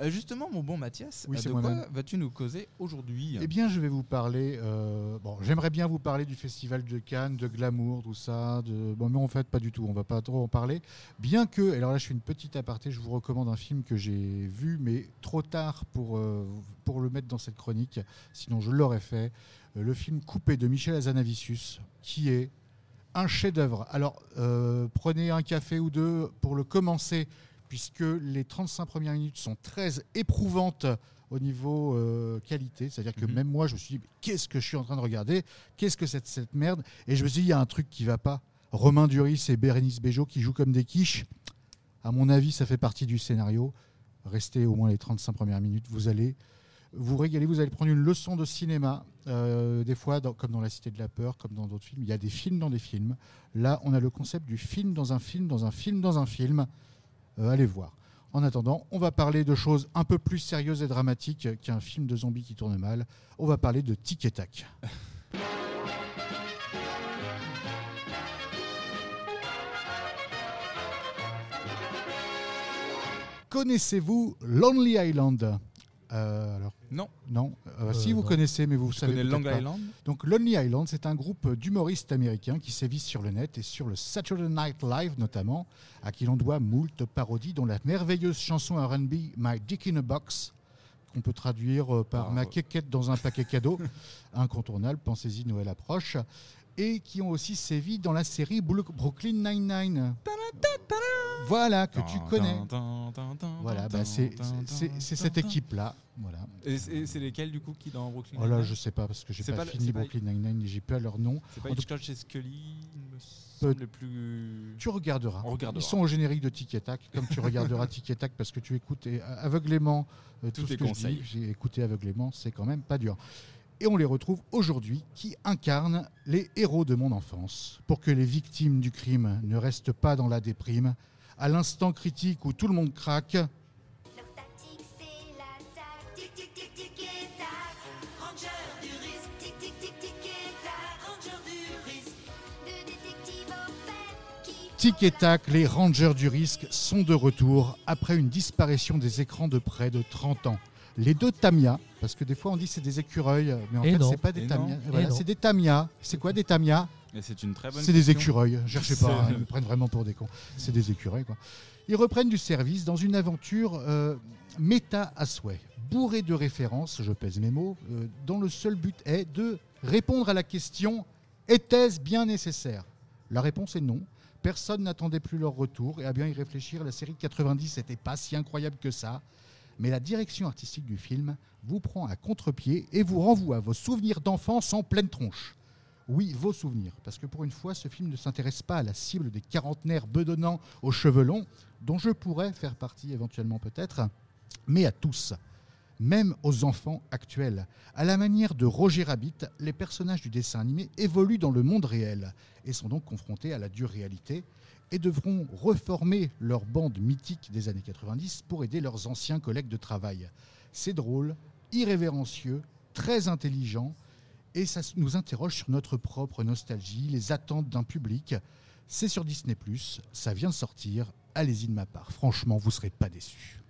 Euh, justement, mon bon Mathias, Oui, euh, de quoi vas-tu nous causer aujourd'hui Eh bien, je vais vous parler. euh, bon, j'aimerais bien vous parler du festival de Cannes, de glamour, tout ça. De, bon, mais en fait, pas du tout. On va pas trop en parler. Bien que, alors là, je fais une petite aparté. Je vous recommande un film que j'ai vu, mais trop tard pour euh, pour le mettre dans cette chronique. Sinon, je l'aurais fait. Le film Coupé de Michel Azanavicius, qui est un chef-d'œuvre. Alors, prenez un café ou deux pour le commencer, puisque les 35 premières minutes sont très éprouvantes au niveau euh, qualité. C'est-à-dire que Mhm. même moi, je me suis dit, qu'est-ce que je suis en train de regarder? Qu'est-ce que c'est cette merde? Et je me suis dit, il y a un truc qui va pas. Romain Duris et Bérénice Bejo qui jouent comme des quiches. À mon avis, ça fait partie du scénario. Restez au moins les 35 premières minutes. Vous allez vous régaler, vous allez prendre une leçon de cinéma. Euh, des fois, dans- comme dans La Cité de la Peur, comme dans d'autres films, il y a des films dans des films. Là, on a le concept du film dans un film, dans un film, dans un film. Euh, allez voir. En attendant, on va parler de choses un peu plus sérieuses et dramatiques qu'un film de zombies qui tourne mal. On va parler de Tic et Tac. Connaissez-vous Lonely Island? Euh, alors, Non, non. Euh, si Euh, vous non. connaissez, mais vous je savez Long pas. Island. Donc Lonely Island, c'est un groupe d'humoristes américains qui sévissent sur le net et sur le Saturday Night Live notamment, à qui l'on doit moult parodies, dont la merveilleuse chanson R&B My Dick in a Box, qu'on peut traduire par Ah, Ma quéquette dans un paquet cadeau, incontournable, pensez-y, Noël approche, et qui ont aussi sévi dans la série Brooklyn Nine-Nine. Voilà, que tu connais. Voilà, bah, c'est cette équipe-là. Voilà. Et c'est lesquels du coup qui dans Brooklyn Oh là, je sais pas, parce que j'ai pas, pas fini Brooklyn Nine-Nine et j'ai pas leur nom. C'est pas Hitchcock et Scully, le plus. Tu regarderas. On regardera. Ils sont au générique de Tic et Tac, comme tu regarderas Tic et Tac parce que tu écoutes et- aveuglément euh, tout ce que je conseils. dis. J'ai écouté aveuglément, c'est quand même pas dur. Et on les retrouve aujourd'hui qui incarnent les héros de mon enfance pour que les victimes du crime ne restent pas dans la déprime. À l'instant critique où tout le monde craque. Tic et Tac, les Rangers du risque sont de retour après une disparition des écrans de près de 30 ans. Les deux Tamia, parce que des fois on dit c'est des écureuils, mais en Et fait non. c'est pas des Et Tamia. non. Voilà, Et non. c'est des Tamia. C'est quoi des Tamia Et c'est une très bonne. C'est des question. écureuils, cherchez pas, hein, ils me prennent vraiment pour des cons. C'est des écureuils, quoi. Ils reprennent du service dans une aventure euh, méta à souhait, bourrée de références, je pèse mes mots, euh, dont le seul but est de répondre à la question était-ce bien nécessaire? La réponse est non. Personne n'attendait plus leur retour, et à bien y réfléchir, la série 90 n'était pas si incroyable que ça. Mais la direction artistique du film vous prend à contre-pied et vous renvoie à vos souvenirs d'enfance en pleine tronche. Oui, vos souvenirs. Parce que pour une fois, ce film ne s'intéresse pas à la cible des quarantenaires bedonnants aux cheveux longs, dont je pourrais faire partie éventuellement peut-être, mais à tous. Même aux enfants actuels. À la manière de Roger Rabbit, les personnages du dessin animé évoluent dans le monde réel et sont donc confrontés à la dure réalité et devront reformer leur bande mythique des années 90 pour aider leurs anciens collègues de travail. C'est drôle, irrévérencieux, très intelligent et ça nous interroge sur notre propre nostalgie, les attentes d'un public. C'est sur Disney ⁇ ça vient de sortir, allez-y de ma part, franchement, vous ne serez pas déçus.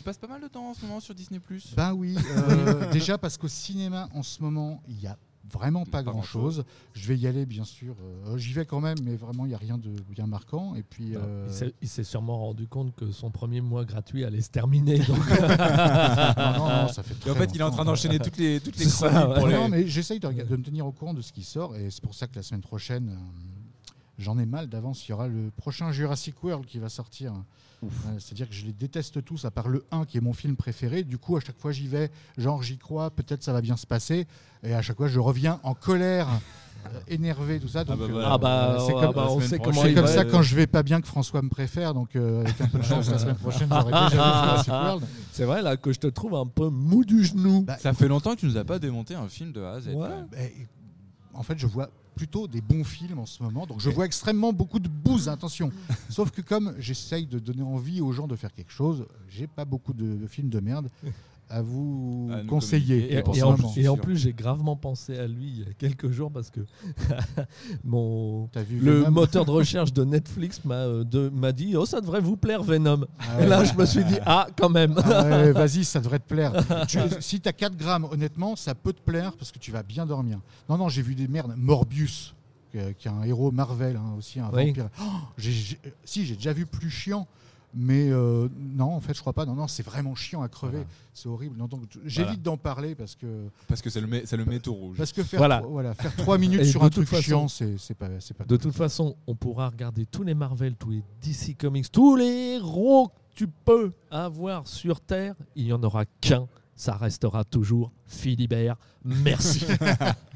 Tu passes pas mal de temps en ce moment sur Disney Plus? Ben oui, euh, déjà parce qu'au cinéma en ce moment, il y a vraiment pas, Pas grand-chose. Je vais y aller, bien sûr. euh, J'y vais quand même, mais vraiment, il n'y a rien de bien marquant. Et puis, euh, Il s'est- sûrement rendu compte que son premier mois gratuit allait se terminer. donc- non, non, non, ça fait Et en très fait, il est en train d'enchaîner toutes les, toutes les C'est ça, chroniques ouais. pour les. Non, mais j'essaye de, me tenir au courant de ce qui sort. Et c'est pour ça que la semaine prochaine, euh, j'en ai mal d'avance. Il y aura le prochain Jurassic World qui va sortir. Euh, C'est-à-dire que je les déteste tous, à part le 1 qui est mon film préféré. Du coup, à chaque fois, j'y vais, genre j'y crois, peut-être ça va bien se passer. Et à chaque fois, je reviens en colère, euh, énervé, tout ça. Donc, bah euh, voilà. Ah bah, c'est ah comme, bah, on sait comment comme va, ça euh, quand je vais pas bien que François me préfère. Donc, euh, avec un peu de chance, la semaine prochaine, j'aurai déjà vu Jurassic World. C'est vrai là que je te trouve un peu mou du genou. Bah, Ça fait longtemps que tu nous as pas démonté un film de A à Z. Ouais. En fait, je vois plutôt des bons films en ce moment. Donc, je vois extrêmement beaucoup de bouse, attention. Sauf que comme j'essaye de donner envie aux gens de faire quelque chose, j'ai pas beaucoup de films de merde. À vous À conseiller. Et, en, et plus, j'ai gravement pensé à lui il y a quelques jours parce que mon vu le Venom moteur de recherche de Netflix m'a euh, m'a dit oh ça devrait vous plaire Venom. Ah Et là, ouais. je me suis dit ah quand même. Ah ouais, Vas-y, ça devrait te plaire. Tu- si tu as 4 grammes, honnêtement, ça peut te plaire parce que tu vas bien dormir. Non, non, j'ai vu des merdes. Morbius, euh, qui est un héros Marvel, hein, aussi un Oui. vampire. Oh, si, j'ai déjà vu plus chiant. Mais euh, non, en fait, je crois pas. Non, non, c'est vraiment chiant à crever. Voilà. C'est horrible. Non, donc, j'évite Voilà. d'en parler parce que, Parce que c'est le, met- c'est le métaux rouge. parce que faire, Voilà. trois- voilà, faire 3 minutes sur un truc façon- chiant, c'est c'est pas, c'est pas De toute façon, on pourra regarder tous les Marvel, tous les DC Comics, tous les héros que tu peux avoir sur Terre. Il n'y en aura qu'un. Ça restera toujours Philibert. Merci.